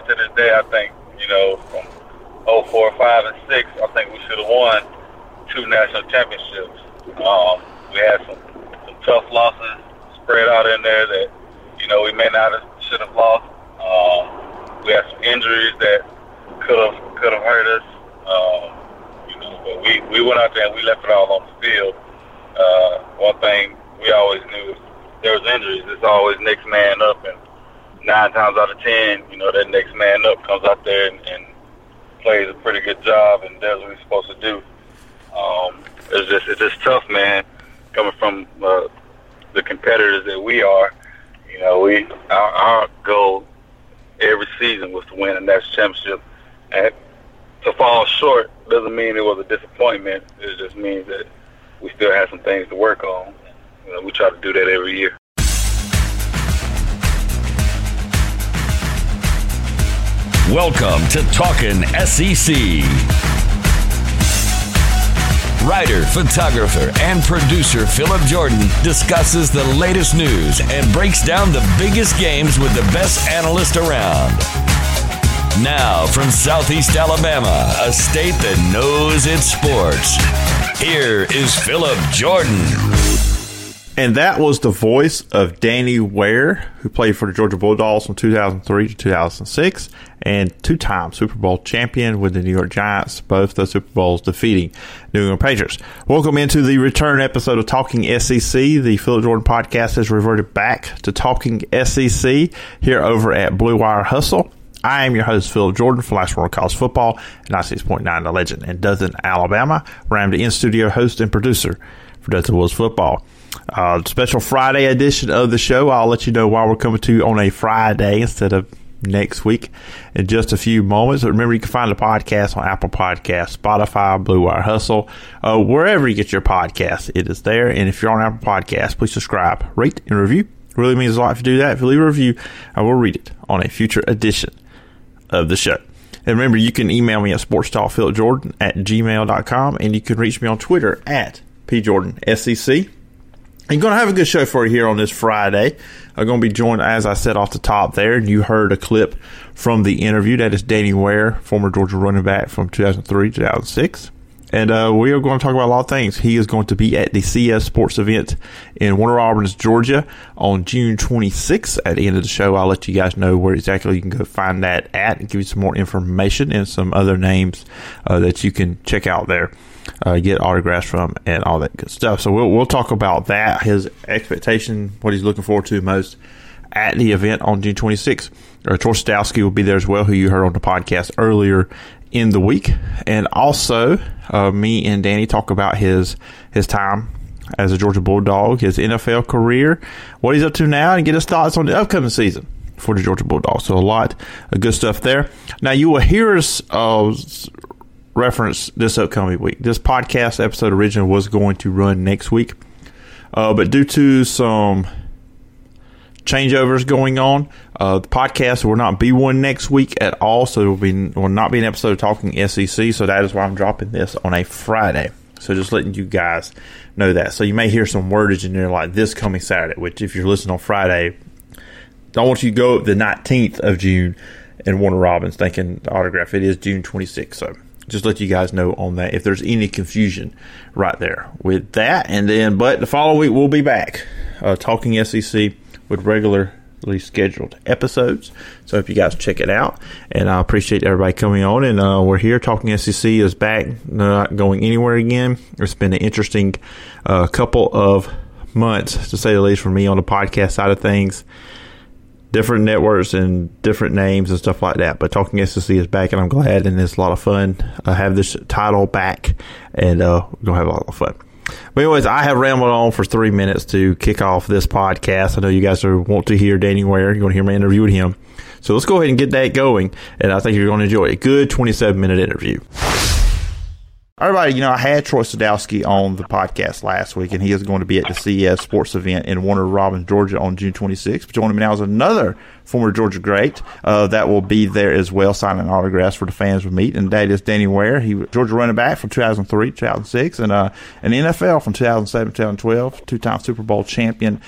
it to this day. I think you know from 04, 5, and 6, I think we should have won two national championships. Um, we had some, some tough losses spread out in there that you know we may not have should have lost. Um, we had some injuries that could have could have hurt us. Um, you know, but we we went out there and we left it all on the field. Uh, one thing we always knew there was injuries. It's always next man up, and nine times out of ten, you know, that next man up comes out there and, and plays a pretty good job and does what he's supposed to do. Um, it's just it's just tough, man, coming from uh, the competitors that we are. You know, we our, our goal every season was to win a national championship, and to fall short doesn't mean it was a disappointment. It just means that we still have some things to work on. You know, we try to do that every year. Welcome to Talking SEC. Writer, photographer, and producer Phillip Jordan discusses the latest news and breaks down the biggest games with the best analyst around. Now, from Southeast Alabama, a state that knows its sports, here is Phillip Jordan. And that was the voice of Danny Ware, who played for the Georgia Bulldogs from 2003 to 2006, and two time Super Bowl champion with the New York Giants, both the Super Bowls defeating New England Patriots. Welcome into the return episode of Talking SEC. The Phillip Jordan podcast has reverted back to Talking SEC here over at Blue Wire Hustle. I am your host, Phil Jordan, for Last World College Football, 96.9 The Legend in Dothan, Alabama, where I'm the in studio host and producer for Dothan Wolves Football. Uh, special Friday edition of the show. I'll let you know why we're coming to you on a Friday instead of next week in just a few moments. But remember, you can find the podcast on Apple Podcasts, Spotify, Blue Wire Hustle, uh, wherever you get your podcast. It is there. And if you're on Apple Podcasts, please subscribe, rate, and review. It really means a lot if you do that. If you leave a review, I will read it on a future edition of the show. And remember, you can email me at sportstalkphilipjordan at gmail.com and you can reach me on Twitter at pjordansec. I'm going to have a good show for you here on this Friday. I'm going to be joined, as I said off the top there, and you heard a clip from the interview. That is Danny Ware, former Georgia running back from 2003 2006. And uh, we are going to talk about a lot of things. He is going to be at the CS Sports event in Warner Robins, Georgia on June 26th. At the end of the show, I'll let you guys know where exactly you can go find that at and give you some more information and some other names uh, that you can check out there. Uh, get autographs from and all that good stuff. So we'll we'll talk about that, his expectation, what he's looking forward to most at the event on June 26th. Uh, Tor will be there as well, who you heard on the podcast earlier in the week, and also uh, me and Danny talk about his his time as a Georgia Bulldog, his NFL career, what he's up to now, and get his thoughts on the upcoming season for the Georgia Bulldogs. So a lot of good stuff there. Now you will hear us uh, reference this upcoming week. This podcast episode originally was going to run next week, uh, but due to some changeovers going on, uh, the podcast will not be one next week at all. So it will be will not be an episode of talking SEC. So that is why I'm dropping this on a Friday. So just letting you guys know that. So you may hear some wordage in there like this coming Saturday, which if you're listening on Friday, don't want you to go up the 19th of June and Warner Robins thinking the autograph. It is June 26th. So just let you guys know on that if there's any confusion right there with that. And then, but the following week we'll be back uh, talking SEC with regularly scheduled episodes. So if you guys check it out, and I appreciate everybody coming on. And uh, we're here talking SEC is back, not going anywhere again. It's been an interesting uh, couple of months to say the least for me on the podcast side of things different networks and different names and stuff like that. But Talking SEC is back, and I'm glad, and it's a lot of fun. I have this title back, and uh, we're gonna have a lot of fun. But anyways, I have rambled on for three minutes to kick off this podcast. I know you guys are want to hear Danny Ware. You want to hear my interview with him. So let's go ahead and get that going, and I think you're going to enjoy a good 27 minute interview. Everybody, you know, I had Troy Sadowski on the podcast last week, and he is going to be at the CES Sports event in Warner Robins, Georgia on June 26th. But joining me now is another former Georgia great uh, that will be there as well, signing autographs for the fans will meet, and that is Danny Ware. He Georgia running back from 2003 2006, and uh, an NFL from 2007 2012, two time Super Bowl champion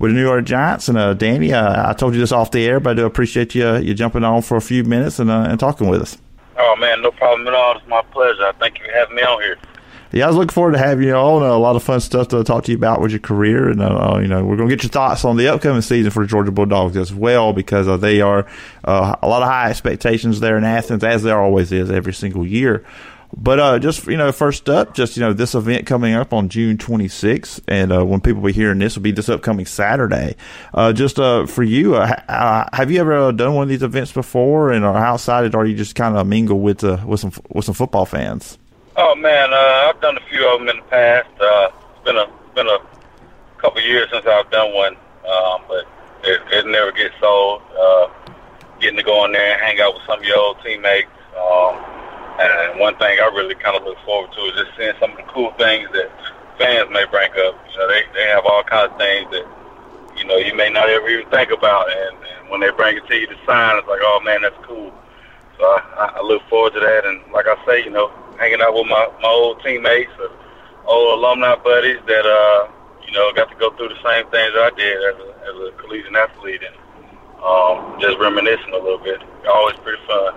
with the New York Giants. And uh, Danny, uh, I told you this off the air, but I do appreciate you you jumping on for a few minutes and, uh, and talking with us. Oh man, no problem at all. It's my pleasure. Thank you for having me on here. Yeah, I was looking forward to having you on. Uh, a lot of fun stuff to talk to you about with your career, and uh, you know we're going to get your thoughts on the upcoming season for the Georgia Bulldogs as well, because uh, they are uh, a lot of high expectations there in Athens, as there always is every single year. But uh, just you know, first up, just you know, this event coming up on June 26th, and uh, when people be hearing this, will be this upcoming Saturday. Uh, just uh, for you, uh, uh, have you ever done one of these events before, and how excited are you just kind of mingle with with some with some football fans? Oh man, I've done a few of them in the past. it's been a been a couple years since I've done one, um, but it, it never gets old. getting to go in there and hang out with some of your old teammates. Um, and one thing I really kind of look forward to is just seeing some of the cool things that fans may bring up. You know, they they have all kinds of things that you know you may not ever even think about, and, and when they bring it to you to sign, it's like, oh man, that's cool. So I, I look forward to that, and like I say, you know, hanging out with my my old teammates, or old alumni buddies that uh you know got to go through the same things I did as a as a collegiate athlete, and um, just reminiscing a little bit. Always pretty fun.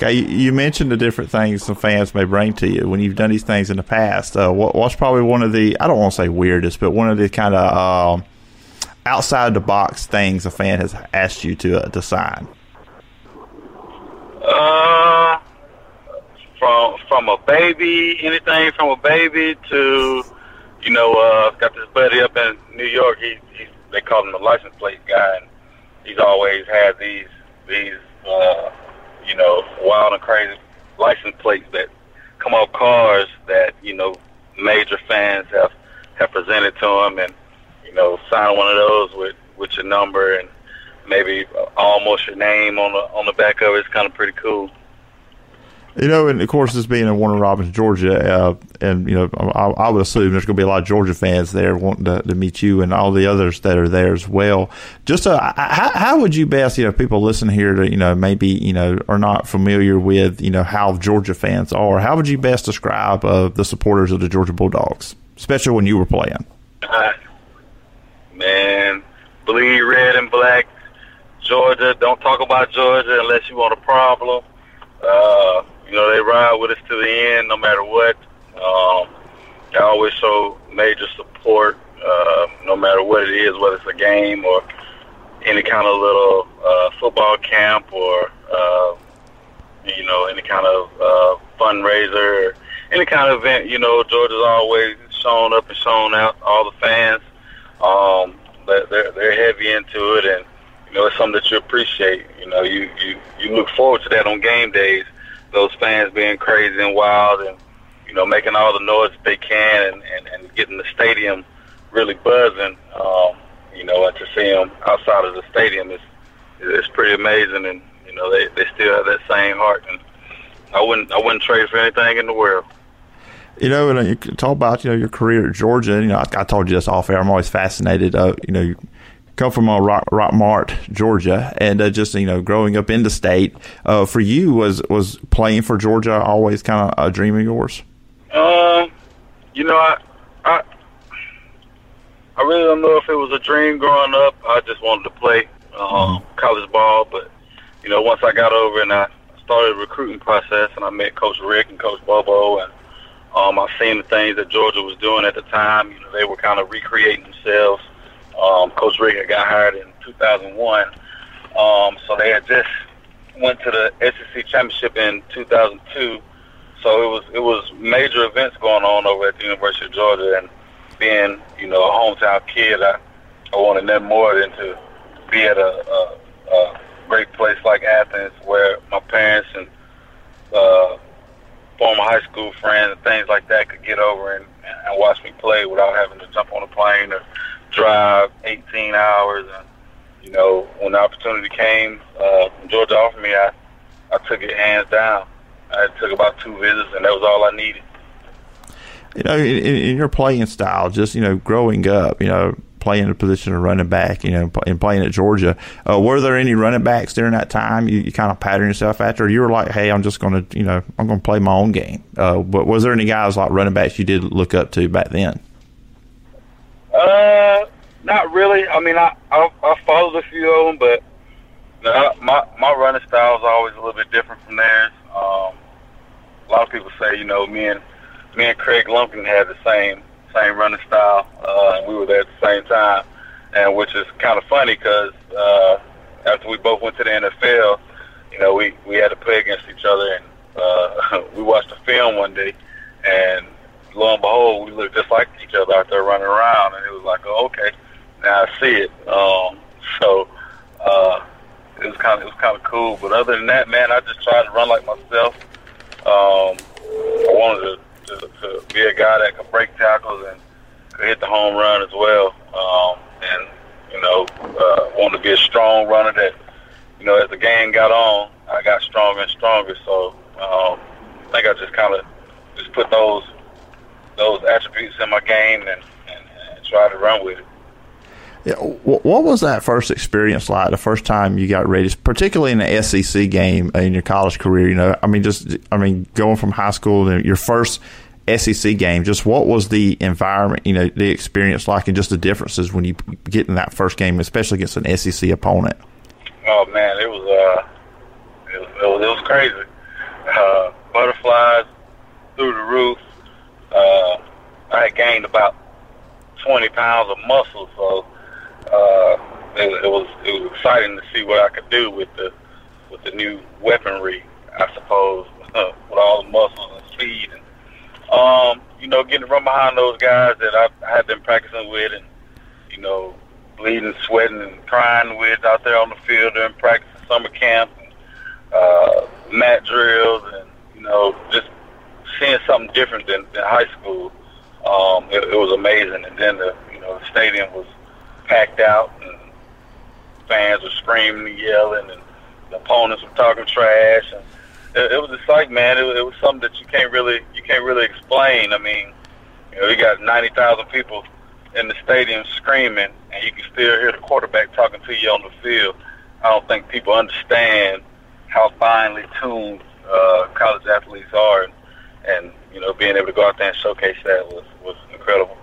Okay, you mentioned the different things some fans may bring to you when you've done these things in the past. Uh, what, what's probably one of the I don't want to say weirdest, but one of the kind of uh, outside the box things a fan has asked you to uh, to sign? Uh, from from a baby, anything from a baby to, you know, uh, I've got this buddy up in New York. He, he they call him the license plate guy, and he's always had these these. Uh, you know, wild and crazy license plates that come off cars that you know major fans have have presented to them, and you know, sign one of those with with your number and maybe almost your name on the on the back of it. It's kind of pretty cool. You know, and of course, this being in Warner Robins, Georgia, uh, and you know, I, I, would assume there's going to be a lot of Georgia fans there wanting to, to meet you and all the others that are there as well. Just uh, how, how would you best, you know, people listen here to, you know, maybe you know are not familiar with, you know, how Georgia fans are. How would you best describe uh, the supporters of the Georgia Bulldogs, especially when you were playing? Man, bleed red and black. Georgia, don't talk about Georgia unless you want a problem. Uh, you know, they ride with us to the end no matter what. Um, they always show major support, uh, no matter what it is, whether it's a game or any kind of little uh, football camp or, uh, you know, any kind of uh, fundraiser or any kind of event. You know, Georgia's always shown up and shown out. All the fans, um, they're they're heavy into it, and you know, it's something that you appreciate. You know, you you you look forward to that on game days those fans being crazy and wild and you know making all the noise that they can and, and, and getting the stadium really buzzing. Um, you know, and to see them outside of the stadium is is pretty amazing. And you know, they they still have that same heart, and I wouldn't I wouldn't trade for anything in the world. You know, and you talk about you know your career at Georgia. You know, I, I told you this off air. I'm always fascinated. Uh, you know, come from uh, Rock, Rockmart, Georgia, and uh, just you know growing up in the state. Uh, for you, was was playing for Georgia always kind of a dream of yours? Um, you know, I, I I really don't know if it was a dream growing up. I just wanted to play um, mm-hmm. college ball, but you know, once I got over and I started the recruiting process, and I met Coach Richt and Coach Bobo, and um, I seen the things that Georgia was doing at the time. You know, they were kind of recreating themselves um, Coach Richt got hired in 2001, um, so they had just went to the SEC championship in 2002. So it was it was major events going on over at the University of Georgia, and being you know a hometown kid, I, I wanted nothing more than to be at a, a, a great place like Athens, where my parents and uh, former high school friends and things like that could get over and, and watch me play without having to jump on a plane or drive 18 hours. And, you know, when the opportunity came, uh, Georgia offered me, I, I took it hands down. I took about two visits, and that was all I needed. you know, in, in your playing style, just you know, growing up, you know, playing a position of running back, you know, and playing at Georgia. Uh, were there any running backs during that time you, you kind of pattern yourself after? You were like, hey, I'm just going to, you know, I'm going to play my own game. Uh, but was there any guys like running backs you did look up to back then? Uh, not really. I mean, I I, I followed a few of them, but no, my my running style is always a little bit different from theirs. Um, a lot of people say, you know, me and me and Kregg Lumpkin had the same same running style. Uh, we were there at the same time, and which is kind of funny because uh, after we both went to the NFL, you know, we we had to play against each other, and uh, we watched a film one day, and lo and behold, we looked just like each other out there running around, and it was like, oh, okay, now I see it. Um, so uh, it was kind of it was kind of cool. But other than that, man, I just tried to run like myself. Um, I wanted to to, to be a guy that could break tackles and could hit the home run as well. Um, and you know, uh, wanted to be a strong runner. That you know, as the game got on, I got stronger and stronger. So um, I think I just kind of just put those those attributes in my game and, and, and try to run with it. Yeah, what was that first experience like? The first time you got ready, particularly in the SEC game in your college career. You know, I mean, just I mean, going from high school to your first SEC game. Just what was the environment? You know, the experience like, and just the differences when you get in that first game, especially against an SEC opponent. Oh man, it was uh, it was, it was, it was crazy. Uh, butterflies through the roof. Uh, I had gained about 20 pounds of muscle, so uh, it, it was it was exciting to see what I could do with the with the new weaponry. I suppose with all the muscles and speed, and um, you know, getting from behind those guys that I, I had been practicing with, and you know, bleeding, sweating, and crying with out there on the field during practice, summer camp, and, uh, mat drills, and you know, just seeing something different than, than high school. Um, it, it was amazing, and then the you know the stadium was packed out, and fans were screaming and yelling, and the opponents were talking trash, and it, it was exciting, man. It, it was something that you can't really you can't really explain. I mean, you know, you got ninety thousand people in the stadium screaming, and you can still hear the quarterback talking to you on the field. I don't think people understand how finely tuned uh, college athletes are, and, and you know, being able to go out there and showcase that was was incredible.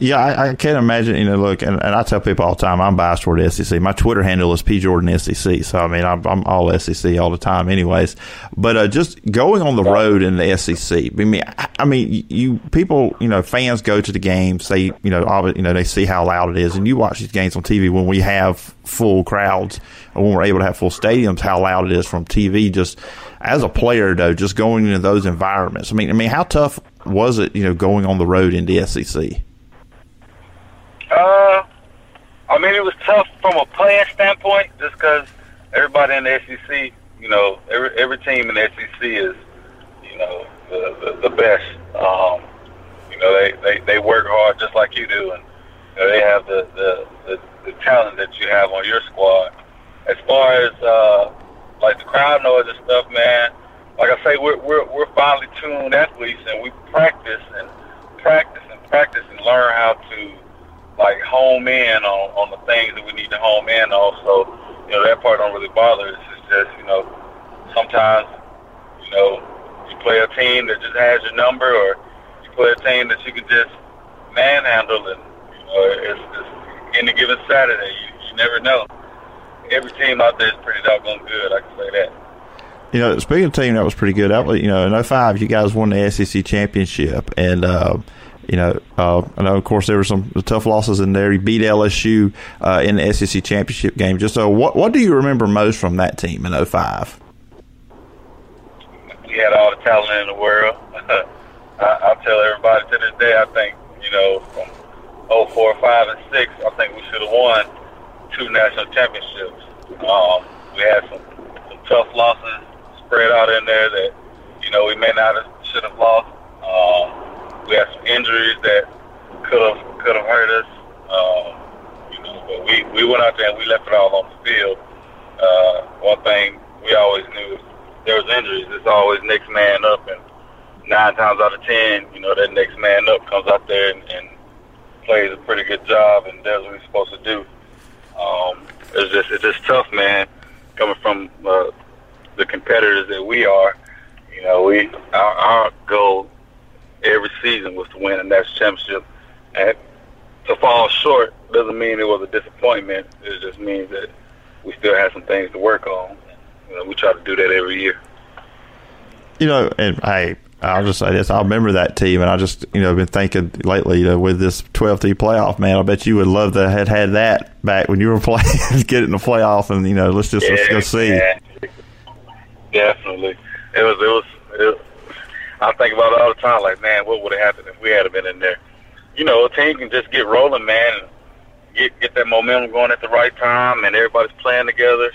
Yeah, I, I, can't imagine. You know, look, and, and, I tell people all the time, I'm biased toward the SEC. My Twitter handle is P Jordan SEC, so I mean, I'm, I'm all SEC all the time, anyways. But uh, just going on the road in the SEC, I mean, I, I mean, you people, you know, fans go to the game, say, you know, all, you know, they see how loud it is, and you watch these games on TV when we have full crowds, or when we're able to have full stadiums, how loud it is from TV. Just as a player, though, just going into those environments. I mean, I mean, how tough was it, you know, going on the road in the SEC? Uh, I mean, it was tough from a playing standpoint, just because everybody in the SEC, you know, every every team in the SEC is, you know, the the, the best. Um, you know, they, they they work hard just like you do, and you know, they have the, the the the talent that you have on your squad. As far as uh, like the crowd noise and stuff, man, like I say, we're we're we're finely tuned athletes, and we practice and practice and practice and learn how to like home in on on the things that we need to home in on. So, you know, that part don't really bother us. It's just, you know, sometimes, you know, you play a team that just has your number, or you play a team that you can just manhandle, and you know, it's, it's any given Saturday, you, you never know. Every team out there is pretty doggone good. I can say that. You know, speaking of team that was pretty good, that was, you know, in 05, you guys won the SEC championship, and uh, you know, uh, I know, of course, there were some tough losses in there. You beat LSU uh, in the SEC championship game. Just so, what what do you remember most from that team in 05? We had all the talent in the world. I, I tell everybody to this day, I think, you know, from 04, 5, and 6, I think we should have won two national championships. Um, we had some, some tough losses spread out in there that, you know, we may not have should have lost. Um, we had some injuries that could have could have hurt us. Um, you know, but we we went out there and we left it all on the field. Uh, one thing we always knew there was injuries. It's always next man up, and nine times out of ten, you know, that next man up comes out there and, and plays a pretty good job and does what he's supposed to do. Um, it's just it's just tough, man, coming from uh, the competitors that we are. You know, we our, our goal every season was to win a national championship, and to fall short doesn't mean it was a disappointment. It just means that we still have some things to work on. You know, we try to do that every year. You know, and hey, I'll just say this: I remember that team, and I just you know been thinking lately, you know, with this 12 team playoff, man, I bet you would love to have had that back when you were playing, get it in the playoff, and you know, let's just yeah, let's go see. Yeah. Definitely, it was. It was. It, I think about it all the time. Like, man, what would have happened if we had been in there? You know, a team can just get rolling, man, get get that momentum going at the right time, and everybody's playing together.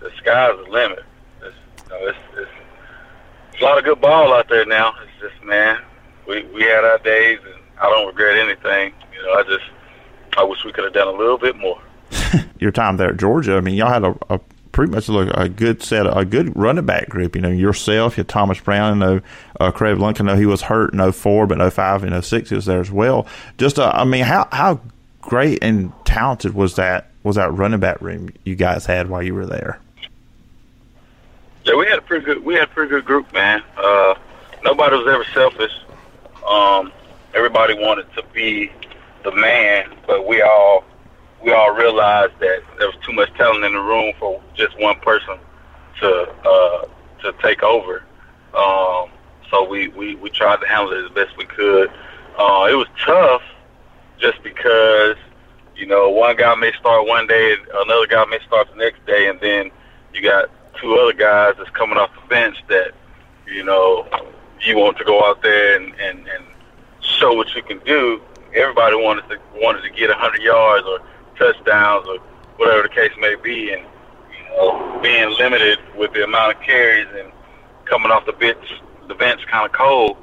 The sky's the limit. It's, you know, it's, it's a lot of good ball out there now. It's just, man, we we had our days, and I don't regret anything. You know, I just I wish we could have done a little bit more. Your time there at Georgia, I mean, y'all had a, a pretty much a good set, a good running back group. You know, yourself, you Thomas Brown, I know uh, Kregg Lumpkin, know he was hurt in 04, but in 05 and 06 he was there as well. Just, uh, I mean, how how great and talented was that was that running back room you guys had while you were there? Yeah, we had a pretty good we had a pretty good group, man. Uh, nobody was ever selfish. Um, everybody wanted to be the man, but we all we all realized that there was too much talent in the room for just one person to uh, to take over. Um, so we, we, we tried to handle it as best we could. Uh, it was tough just because, you know, one guy may start one day, another guy may start the next day, and then you got two other guys that's coming off the bench that, you know, you want to go out there and, and, and show what you can do. Everybody wanted to wanted to get a hundred yards or touchdowns or whatever the case may be, and you know, being limited with the amount of carries and coming off the bench, the bench kind of cold,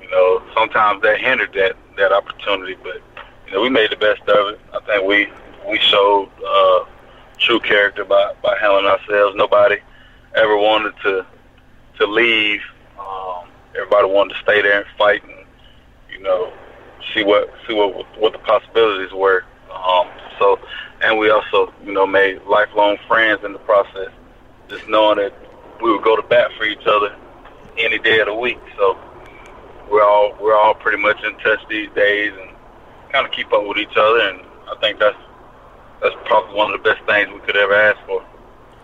you know, sometimes that hindered that that opportunity. But you know, we made the best of it. I think we we showed uh, true character by by handling ourselves. Nobody ever wanted to to leave. Um, everybody wanted to stay there and fight and you know see what see what what the possibilities were. Um, so, and we also, you know, made lifelong friends in the process. Just knowing that we would go to bat for each other any day of the week. So we're all we're all pretty much in touch these days and kind of keep up with each other. And I think that's that's probably one of the best things we could ever ask for.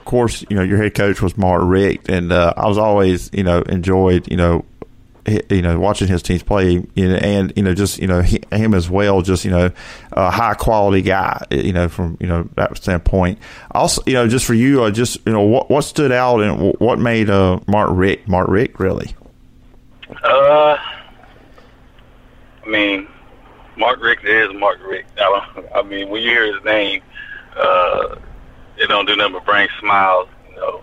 Course, you know your head coach was Mark Richt, and uh, I was always, you know, enjoyed, you know, you know, watching his teams play, you know, and you know, just you know, he, him as well, just you know, a high quality guy, you know, from you know that standpoint. Also, you know, just for you, uh, just you know, what what stood out and what made uh, Mark Richt, Mark Richt, really? Uh, I mean, Mark Richt is Mark Richt. I. I mean, when you hear his name, uh, it don't do nothing but bring smiles. You know,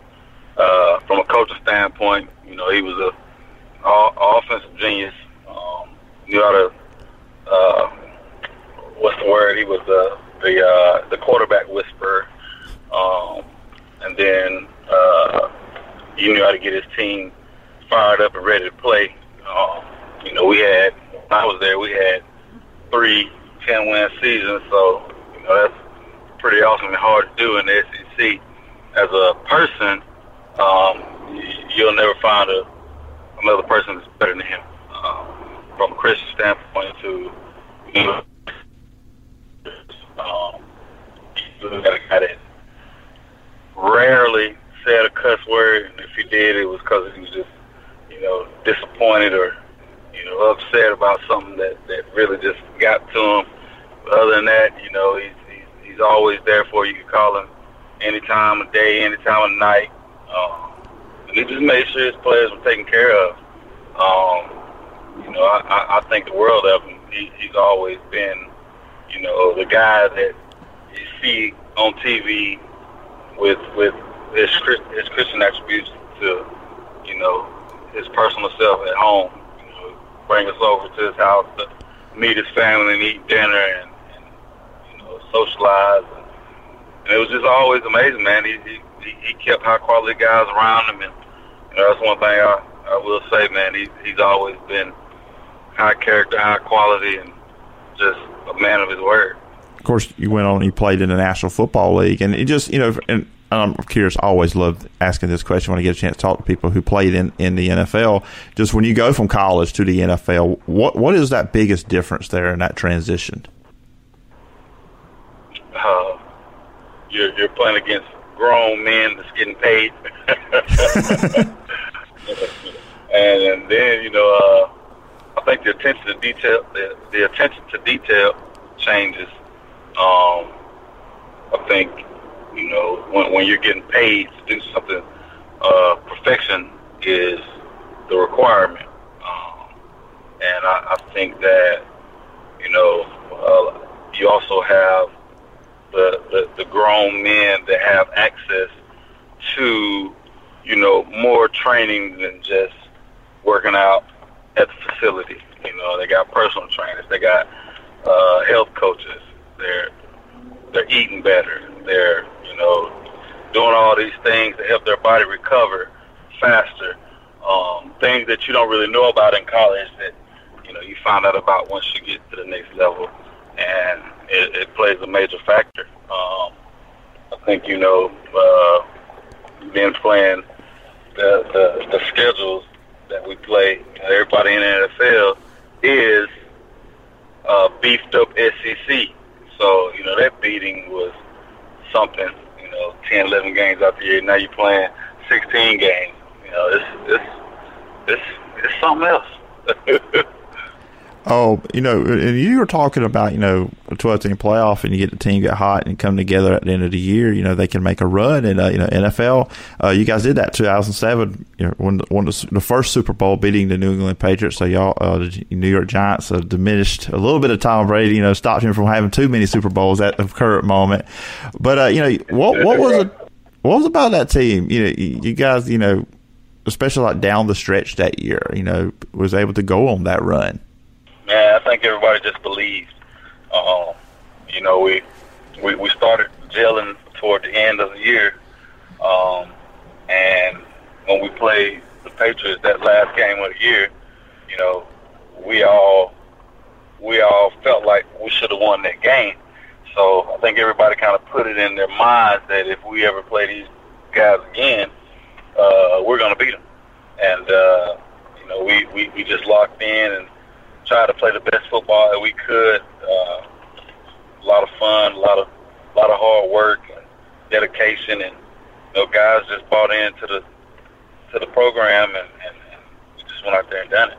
uh, from a coaching standpoint, you know, he was a offensive genius. Um, knew how to uh, what's the word? He was the the uh, the quarterback whisperer, um, and then uh, he knew how to get his team fired up and ready to play. Um, you know, we had when I was there, we had three ten win seasons, so you know that's pretty awesome and hard to do in the SEC. As a person, um, you'll never find a another person that's better than him. Um, from a Christian standpoint, to you know, um, he's a guy that rarely said a cuss word, and if he did, it was because he was just, you know, disappointed or, you know, upset about something that that really just got to him. But other than that, you know, he's he's, always there for you. You can call him any time of day, any time of night. Um, and he just made sure his players were taken care of. Um, you know, I, I think the world of him. He, he's always been, you know, the guy that you see on TV with with his his Christian attributes to, you know, his personal self at home. You know, bring us over to his house to meet his family and eat dinner and, socialize. And, and it was just always amazing, man. He he he kept high quality guys around him, and you know, that's one thing I I will say, man, he, he's always been high character, high quality, and just a man of his word. Of course, you went on you played in the National Football League, and it just you know, and I'm curious. I always love asking this question when I get a chance to talk to people who played in, in the NFL. Just when you go from college to the NFL, what what is that biggest difference there in that transition? Uh, you're you're playing against grown men that's getting paid, and, and then you know, uh, I think the attention to detail, the, the attention to detail changes. Um, I think you know, when, when you're getting paid to do something, uh, perfection is the requirement. Um, and I, I think that, you know, uh, you also have the, the, the grown men that have access to, you know, more training than just working out at the facility. You know, they got personal trainers, they got uh, health coaches, they're they're eating better, they're you know, doing all these things to help their body recover faster. Um, things that you don't really know about in college that, you know, you find out about once you get to the next level. And it, it plays a major factor. Um, I think, you know, uh, being playing the, the, the schedules that we play, everybody in the NFL is uh, beefed up SEC. So, you know, that beating was something You know, 10, 11 games out the year. Now you're playing 16 games. You know, it's it's it's it's something else. oh, you know, and you were talking about you know a 12 team playoff, and you get the team get hot and come together at the end of the year. You know, they can make a run, and uh, you know NFL. Uh, you guys did that 2007. You know, when when the, the, first Super Bowl beating the New England Patriots. So y'all, uh, the New York Giants, uh, diminished a little bit of Tom Brady. You know, stopped him from having too many Super Bowls at the current moment. But uh, you know, what what was it? What was about that team? You know, you guys, you know, especially like down the stretch that year, you know, was able to go on that run. Man, I think everybody just believed. Um, you know, we, we we started gelling toward the end of the year, um, and when we played the Patriots that last game of the year, you know, we all we all felt like we should have won that game. So I think everybody kind of put it in their minds that if we ever play these guys again, uh, we're going to beat them. And uh, you know, we, we we just locked in and tried to play the best football that we could. Uh, a lot of fun, a lot of a lot of hard work and dedication, and you know, guys just bought into the to the program, and, and, and we just went out there and done it.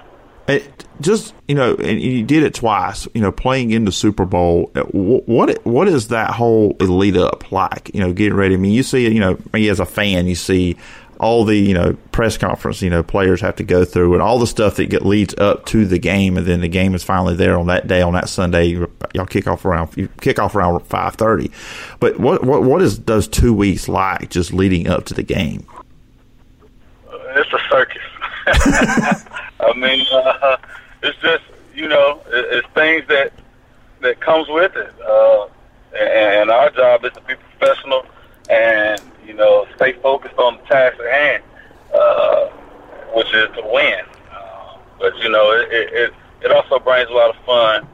It just you know, and you did it twice. You know, playing in the Super Bowl. Uh, what what is that whole lead up like? You know, getting ready. I mean, you see, you know, me as a fan, you see all the you know press conference you know players have to go through and all the stuff that get leads up to the game and then the game is finally there on that day on that Sunday y'all kick off around you kick off around five thirty. But what what what is those two weeks like just leading up to the game? It's a circus. I mean uh, it's just you know it's things that that comes with it. Uh, and our job is to be professional and know, stay focused on the task at hand, uh, which is to win. Uh, but you know, it, it it also brings a lot of fun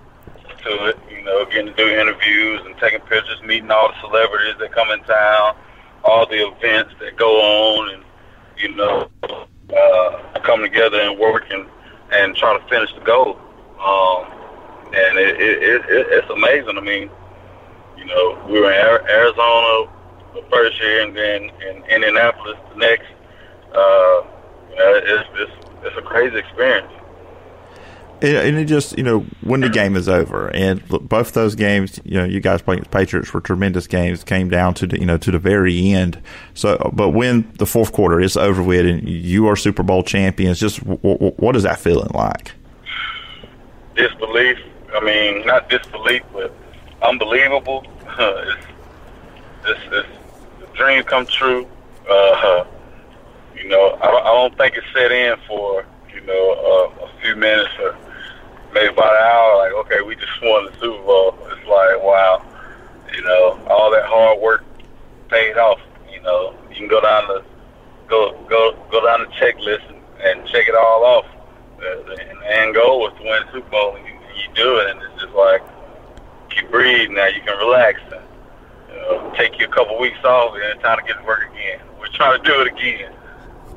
to it. You know, getting to do interviews and taking pictures, meeting all the celebrities that come in town, all the events that go on, and you know, uh, come together and work and and try to finish the goal. Um, and it, it, it, it's amazing. I mean, you know, we were in Arizona the first year, and then in Indianapolis the next. Uh, you know, it's it's it's a crazy experience. And it just, you know, when the game is over, and both those games, you know, you guys playing the Patriots were tremendous games. Came down to the, you know, to the very end. So, but when the fourth quarter is over with, and you are Super Bowl champions, just what is that feeling like? Disbelief. I mean, not disbelief, but unbelievable. it's, it's, it's dream come true. Uh, you know, I I don't think it set in for you know uh, a few minutes or maybe about an hour. Like, okay, we just won the Super Bowl. It's like, wow, you know, all that hard work paid off. You know, you can go down the go go go down the checklist and, and check it all off. Uh, the end goal was to win the Super Bowl, and you, you do it, and it's just like you breathe now. You can relax and know, take you a couple weeks off, and it's time to get to work again. We're trying to do it again.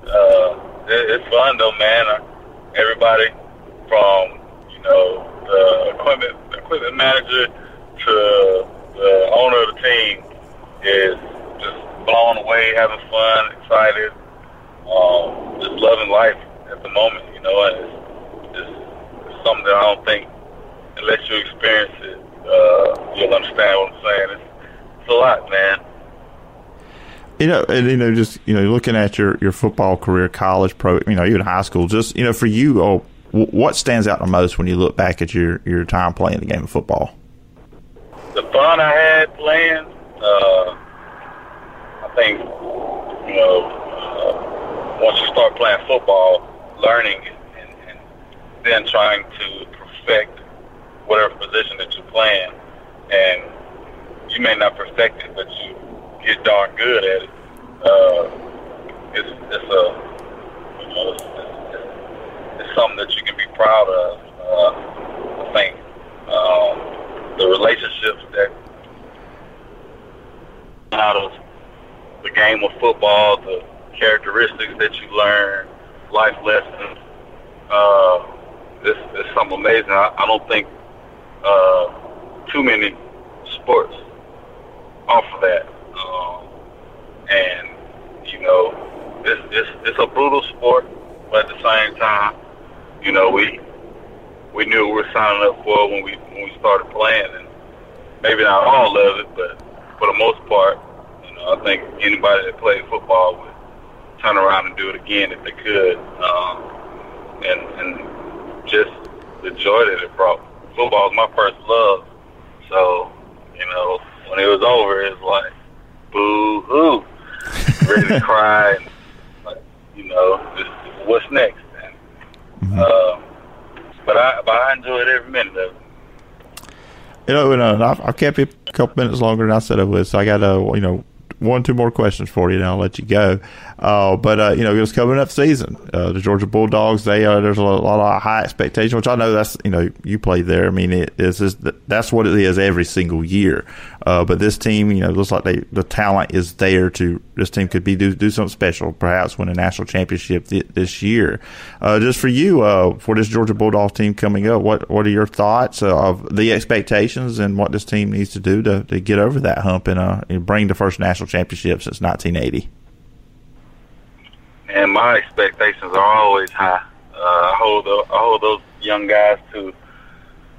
Uh, it, it's fun though, man. Uh, everybody from you know the equipment equipment manager to the owner of the team is just blown away, having fun, excited, um, just loving life at the moment, you know, and it's, it's, it's something that I don't think, unless you experience it, uh, you'll understand what I'm saying. It's a lot, man. You know, and you know, just you know, looking at your, your football career, college, pro, you know, even high school, just you know, for you, oh, what stands out the most when you look back at your your time playing the game of football? The fun I had playing, uh, I think, you know, uh, once you start playing football, learning and, and then trying to perfect whatever position that you're playing, and you may not perfect it, but you get darn good at it. Uh, it's it's a you know it's, it's, it's something that you can be proud of. Uh, I think um, the relationships that out of the game of football, the characteristics that you learn, life lessons. Uh, it's, it's something amazing. I, I don't think uh, too many sports offer that. Um, and you know, it's, it's it's a brutal sport, but at the same time, you know, we we knew we were signing up for when we when we started playing, and maybe not all of it, but for the most part, you know, I think anybody that played football would turn around and do it again if they could. Um, and and just the joy that it brought. Football is my first love. So, you know, when it was over, it was like, boo hoo. Ready to cry. And, like, you know, just, what's next? And, mm-hmm. uh, but I but I enjoyed every minute of it. You know, and, uh, I've, I've kept it a couple minutes longer than I said I would, so I got to, you know, one, two more questions for you, and I'll let you go. Uh, but uh, you know, it was coming up season. Uh, the Georgia Bulldogs. They uh, there's a lot of high expectation, which I know that's you know you played there. I mean, it is that's what it is every single year. Uh, but this team, you know, looks like they the talent is there to. This team could be do do something special, perhaps win a national championship th- this year. Uh, just for you, for this Georgia Bulldogs team coming up, what what are your thoughts of the expectations and what this team needs to do to, to get over that hump and, and bring the first national championship since 1980? And my expectations are always high. Uh, I hold the, I hold those young guys to,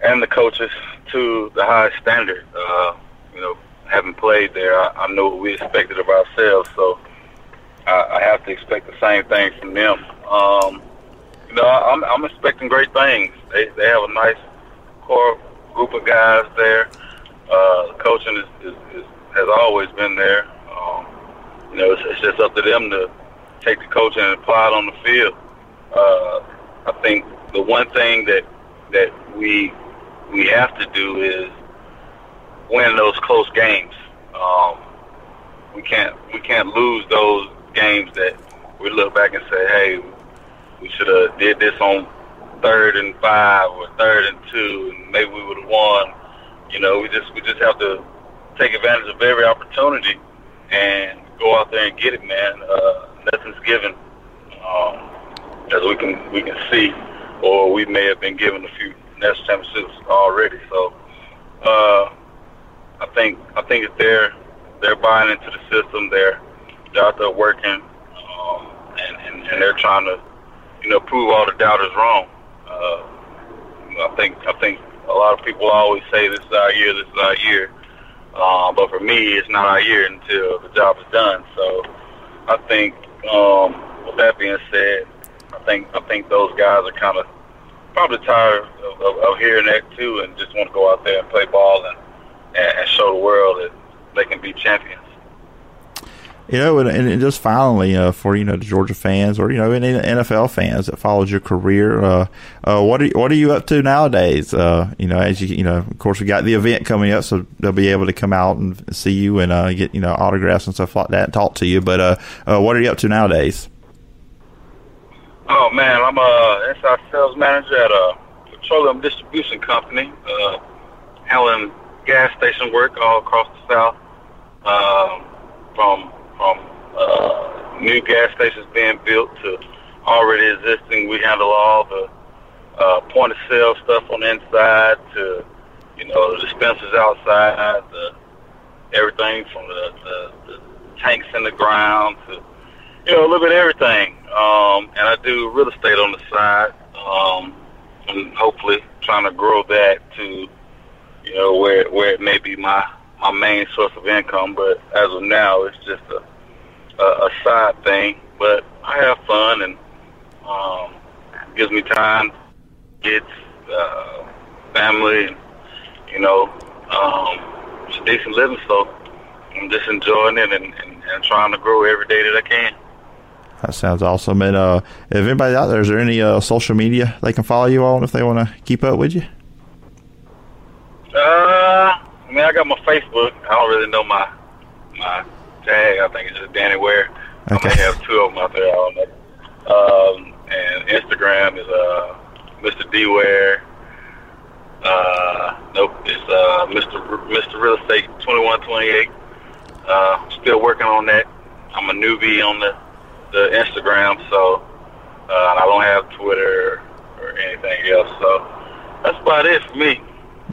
and the coaches to the highest standard. Uh, you know, having played there, I, I know what we expected of ourselves, so I, I have to expect the same thing from them. Um, you know, I'm, I'm expecting great things. They they have a nice core group of guys there. Uh, coaching is, is, is has always been there. Um, you know, it's, it's just up to them to take the coaching and apply it on the field. Uh, I think the one thing that that we we have to do is win those close games. Um, we can't we can't lose those games that we look back and say, hey, we should have did this on third and five or third and two, and maybe we would have won. You know, we just we just have to take advantage of every opportunity and go out there and get it, man. Uh, nothing's given, um, as we can we can see, or we may have been given a few national championships already. So, uh, I think I think if they're they're buying into the system, they're they're out there working, um, and, and and they're trying to, you know, prove all the doubters wrong. Uh, I think I think a lot of people always say this is our year, this is our year. Uh, but for me, it's not our year until the job is done. So I think um, with that being said, I think I think those guys are kind of probably tired of, of, of hearing that too, and just want to go out there and play ball and, and, and show the world that they can be champions. You know, and, and just finally, uh, for you know the Georgia fans or you know any NFL fans that followed your career, uh, uh, what are what are you up to nowadays? Uh, you know, as you you know, of course, we got the event coming up, so they'll be able to come out and see you and uh, get you know autographs and stuff like that, and talk to you. But uh, what are you up to nowadays? Oh man, I'm a inside sales manager at a petroleum distribution company, uh, handling gas station work all across the south. Um, from from uh, new gas stations being built to already existing, we handle all the uh, point of sale stuff on the inside to you know the dispensers outside, the everything from the, the, the tanks in the ground to you know a little bit of everything. Um, and I do real estate on the side, um, and hopefully trying to grow that to you know where where it may be my my main source of income. But as of now, it's just a a, a side thing. But I have fun and um, gives me time, gets uh, family, and you know, um, it's a decent living. So I'm just enjoying it and, and, and trying to grow every day that I can. That sounds awesome. And uh, if anybody out there, is there any uh, social media they can follow you on if they want to keep up with you? Uh, I mean, I got my Facebook. I don't really know my my tag. I think it's just Danny Ware. Okay. I may have two of them out there. I don't know. Um, and Instagram is uh, Mr. D Ware. Uh, nope, it's uh, Mr. R- Mr. Real Estate 2128. Uh, still working on that. I'm a newbie on the the Instagram, so uh, I don't have Twitter or anything else. So that's about it for me.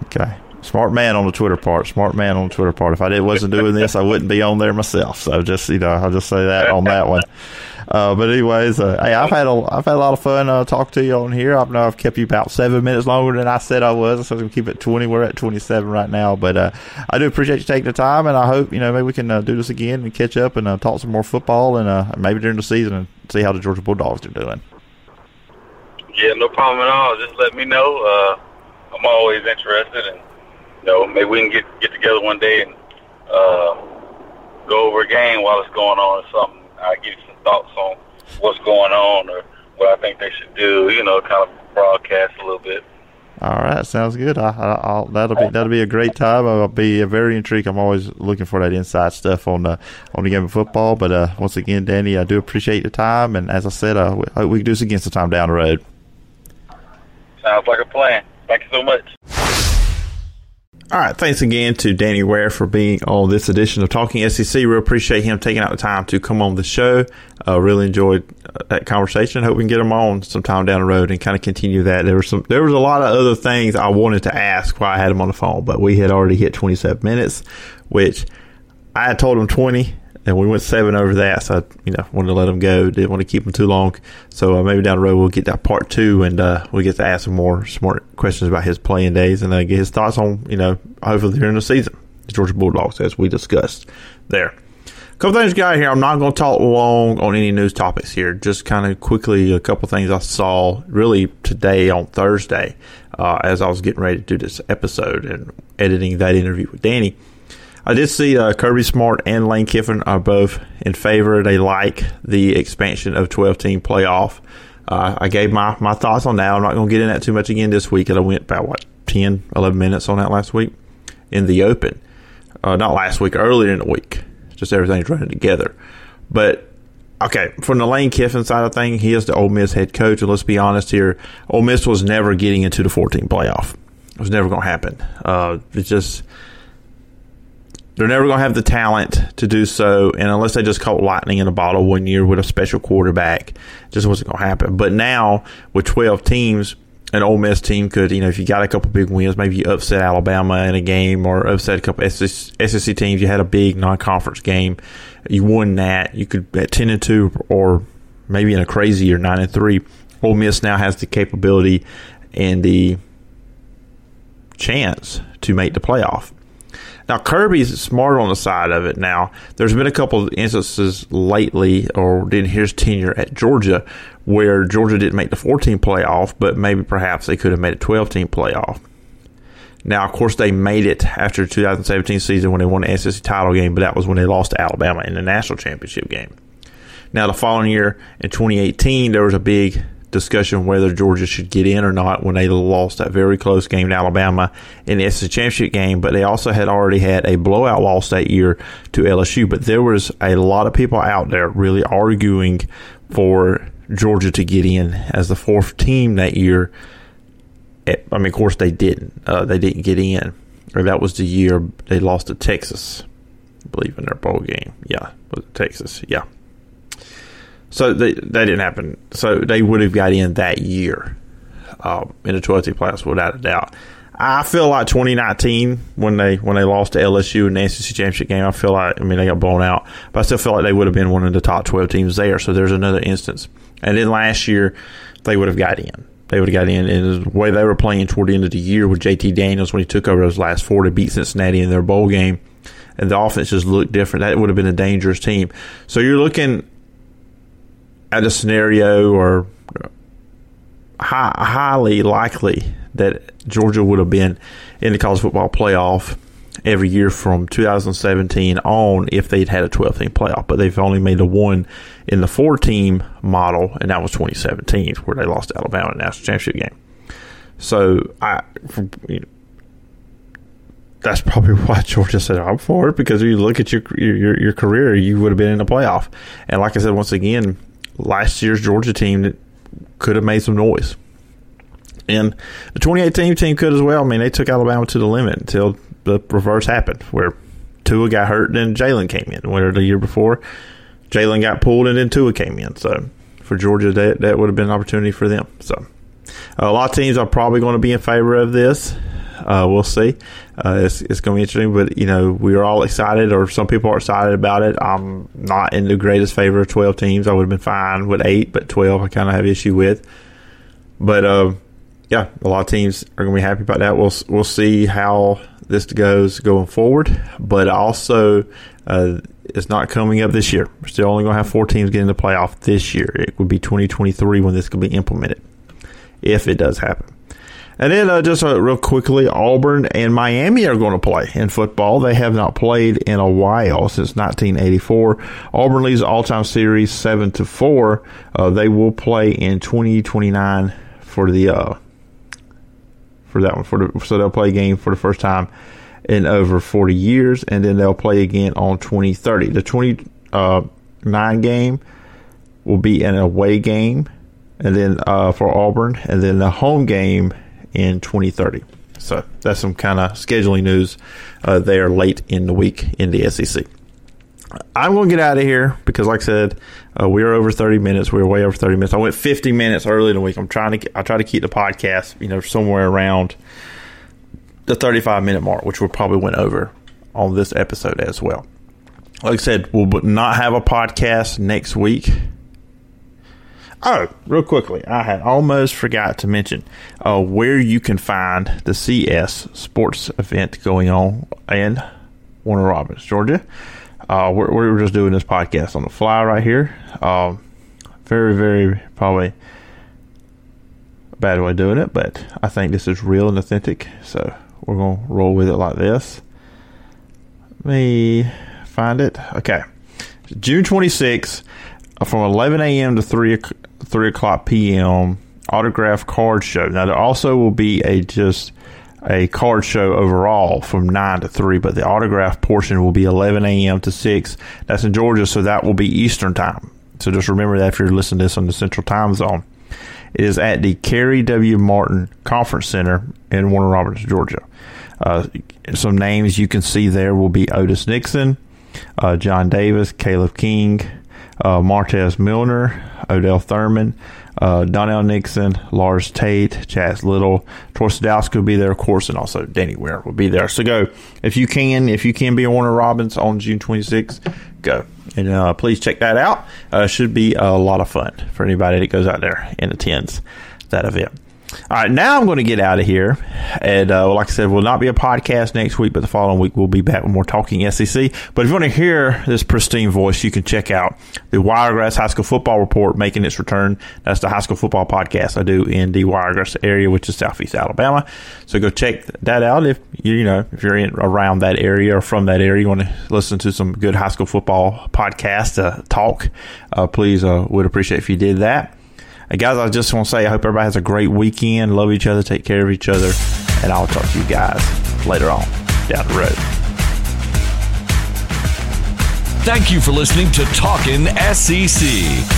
Okay. Smart man on the Twitter part. Smart man on the Twitter part. If I did, wasn't doing this, I wouldn't be on there myself. So just you know, I'll just say that on that one. Uh, but anyways, uh, hey, I've had a I've had a lot of fun uh, talking to you on here. I know I've kept you about seven minutes longer than I said I was. So I'm gonna keep it twenty. We're at twenty seven right now. But uh, I do appreciate you taking the time, and I hope you know maybe we can uh, do this again and catch up and uh, talk some more football, and uh, maybe during the season and see how the Georgia Bulldogs are doing. Yeah, no problem at all. Just let me know. I'm always interested, and you know, maybe we can get get together one day and uh, go over a game while it's going on or something. I give you some thoughts on what's going on or what I think they should do. You know, kind of broadcast a little bit. All right, sounds good. I, I, I'll, that'll be that'll be a great time. I'll be very intrigued. I'm always looking for that inside stuff on the on the game of football. But uh, once again, Danny, I do appreciate the time, and as I said, uh, we, hope we can do this again sometime down the road. Sounds like a plan. Thank you so much. All right, thanks again to Danny Ware for being on this edition of Talking SEC. Real appreciate him taking out the time to come on the show. Uh, really enjoyed uh, that conversation. Hope we can get him on sometime down the road and kind of continue that. There was some, there was a lot of other things I wanted to ask while I had him on the phone, but we had already hit 27 minutes, which I had told him 20, and we went seven over that. So I, you know, wanted to let him go. Didn't want to keep him too long. So uh, maybe down the road we'll get that part two, and uh, we get to ask some more smart questions about his playing days, and uh, get his thoughts on you know hopefully during the season, the Georgia Bulldogs as we discussed there. A couple things got here. I'm not going to talk long on any news topics here. Just kind of quickly, a couple things I saw really today on Thursday uh, as I was getting ready to do this episode and editing that interview with Danny. I did see uh, Kirby Smart and Lane Kiffin are both in favor. They like the expansion of 12 team playoff. Uh, I gave my, my thoughts on that. I'm not going to get into that too much again this week. I went about, what, 10, 11 minutes on that last week in the open. Uh, not last week, earlier in the week. Just everything's running together. But okay, from the Lane Kiffin side of thing, he is the Ole Miss head coach, and let's be honest here, Ole Miss was never getting into the 14 playoff. It was never going to happen. Uh, it's just they're never going to have the talent to do so, and unless they just caught lightning in a bottle one year with a special quarterback, just wasn't going to happen. But now with 12 teams, an Ole Miss team could, you know, if you got a couple big wins, maybe you upset Alabama in a game or upset a couple SEC teams. You had a big non-conference game, you won that. You could at ten and two, or maybe in a crazy year nine and three. Ole Miss now has the capability and the chance to make the playoff. Now Kirby's smart on the side of it. Now there's been a couple of instances lately, or in his tenure at Georgia, where Georgia didn't make the 14 playoff, but maybe perhaps they could have made a 12 team playoff. Now, of course, they made it after the 2017 season when they won the SEC title game, but that was when they lost to Alabama in the national championship game. Now, the following year in 2018, there was a big discussion whether Georgia should get in or not when they lost that very close game to Alabama in the SEC championship game. But they also had already had a blowout loss that year to LSU. But there was a lot of people out there really arguing for Georgia to get in as the fourth team that year. Eh, I mean, of course, they didn't. Uh, they didn't get in. Or that was the year they lost to Texas, I believe, in their bowl game. Yeah, was Texas? Yeah. So they, that didn't happen. So they would have got in that year uh, in the 12 team playoffs without a doubt. I feel like 2019 when they when they lost to LSU in the SEC championship game. I feel like I mean they got blown out, but I still feel like they would have been one of the top 12 teams there. So there's another instance. And then last year they would have got in. They would have got in. And the way they were playing toward the end of the year with JT Daniels when he took over those last four to beat Cincinnati in their bowl game, and the offense just looked different. That would have been a dangerous team. So you're looking at a scenario or uh, high, highly likely that Georgia would have been in the college football playoff every year from 2017 on if they'd had a 12 team playoff, but they've only made a one in the four team model, and that was 2017 where they lost to Alabama in the national championship game. So I, you know, that's probably why Georgia said I'm for it because if you look at your your your career, you would have been in the playoff. And like I said, once again, last year's Georgia team could have made some noise. And the 2018 team could as well. I mean, they took Alabama to the limit until the reverse happened, where Tua got hurt and then Jalen came in. Where the year before, Jalen got pulled and then Tua came in. So for Georgia, that, that would have been an opportunity for them. So a lot of teams are probably going to be in favor of this. Uh, we'll see. Uh, it's, it's going to be interesting, but you know we are all excited, or some people are excited about it. I'm not in the greatest favor of 12 teams. I would have been fine with eight, but 12 I kind of have issue with. But uh, yeah, a lot of teams are going to be happy about that. We'll we'll see how this goes going forward, but also uh, it's not coming up this year. We're still only going to have four teams get in the playoff this year. It would be 2023 when this could be implemented, if it does happen. And then uh, just uh, real quickly, Auburn and Miami are going to play in football. They have not played in a while since 1984. Auburn leads all-time series seven to four. Uh, they will play in 2029 for the uh, for that one. For the, so they'll play a game for the first time in over 40 years, and then they'll play again on 2030. The 29 uh, game will be an away game, and then uh, for Auburn, and then the home game in 2030. So that's some kind of scheduling news uh, there late in the week in the SEC. I'm going to get out of here because, like I said, uh, we are over 30 minutes. We are way over 30 minutes. I went 50 minutes early in the week. I'm trying to I try to keep the podcast, you know, somewhere around the 35 minute mark, which we probably went over on this episode as well. Like I said, we'll not have a podcast next week. Oh, real quickly, I had almost forgot to mention uh, where you can find the CS sports event going on in Warner Robins, Georgia. Uh, we're, we're just doing this podcast on the fly right here. Um, very, very probably a bad way of doing it, but I think this is real and authentic. So we're going to roll with it like this. Let me find it. Okay. June 26th uh, from 11 a.m. to 3, 3 o'clock p.m. autograph card show. Now, there also will be a just a card show overall from 9 to 3, but the autograph portion will be 11 a.m. to 6. That's in Georgia, so that will be Eastern time. So just remember that if you're listening to this on the Central Time Zone. It is at the Kerry W. Martin Conference Center in Warner Robins, Georgia. Uh, some names you can see there will be Otis Nixon, uh, John Davis, Caleb King, uh, Martez Milner, Odell Thurman, uh, Donnell Nixon, Lars Tate, Chaz Little, Troy Sadowski will be there, of course, and also Danny Ware will be there. So go if you can, if you can be a Warner Robins on June 26th, go and uh, please check that out. Uh, should be a lot of fun for anybody that goes out there and attends that event. All right, now I'm going to get out of here. And uh, like I said, will not be a podcast next week, but the following week we'll be back with more talking SEC. But if you want to hear this pristine voice, you can check out the Wiregrass High School Football Report making its return. That's the high school football podcast I do in the Wiregrass area, which is southeast Alabama. So go check that out if you, you know if you're in around that area or from that area, you want to listen to some good high school football podcast uh, talk. Uh, please uh, would appreciate if you did that. And guys, I just want to say I hope everybody has a great weekend. Love each other, take care of each other, and I'll talk to you guys later on down the road. Thank you for listening to Talkin' SEC.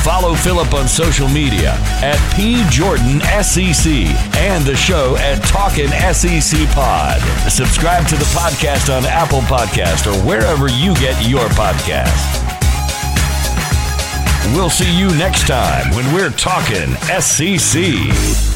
Follow Phillip on social media at PJordanSEC and the show at Talkin' SEC Pod. Subscribe to the podcast on Apple Podcast or wherever you get your podcast. We'll see you next time when we're talking SEC.